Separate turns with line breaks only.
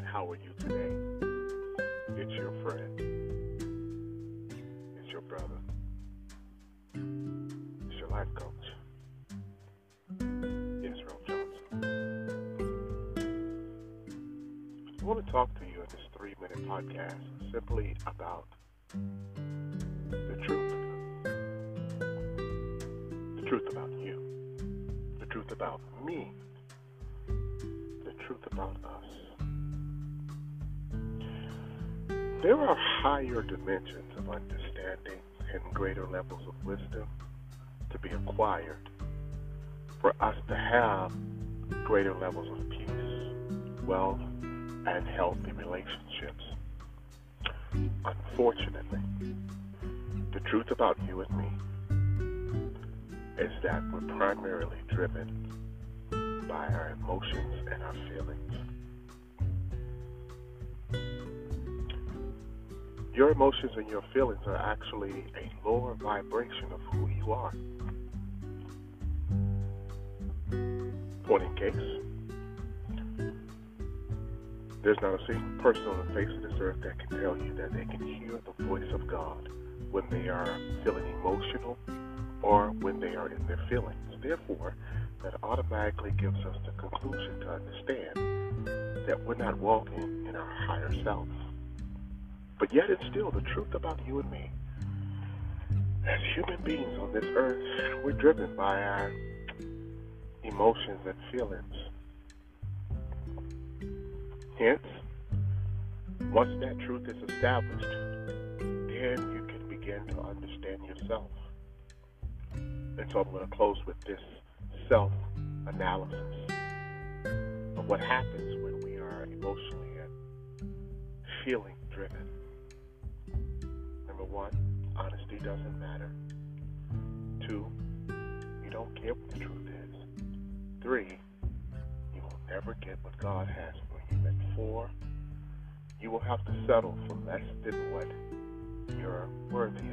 and how are you today? It's your friend. It's your brother. It's your life coach. Israel Johnson. I want to talk to you in this three minute podcast simply about the truth. The truth about you. The truth about me. The truth about us. There are higher dimensions of understanding and greater levels of wisdom to be acquired for us to have greater levels of peace, wealth, and healthy relationships. Unfortunately, the truth about you and me is that we're primarily driven by our emotions and our feelings. Your emotions and your feelings are actually a lower vibration of who you are. Point in case, there's not a single person on the face of this earth that can tell you that they can hear the voice of God when they are feeling emotional or when they are in their feelings. Therefore, that automatically gives us the conclusion to understand that we're not walking in our higher self. But yet it's still the truth about you and me. As human beings on this earth, we're driven by our emotions and feelings. Hence, once that truth is established, then you can begin to understand yourself. And so I'm going to close with this self analysis of what happens when we are emotionally and feeling driven. Number one, honesty doesn't matter. Two, you don't care what the truth is. Three, you will never get what God has for you. And four, you will have to settle for less than what you're worthy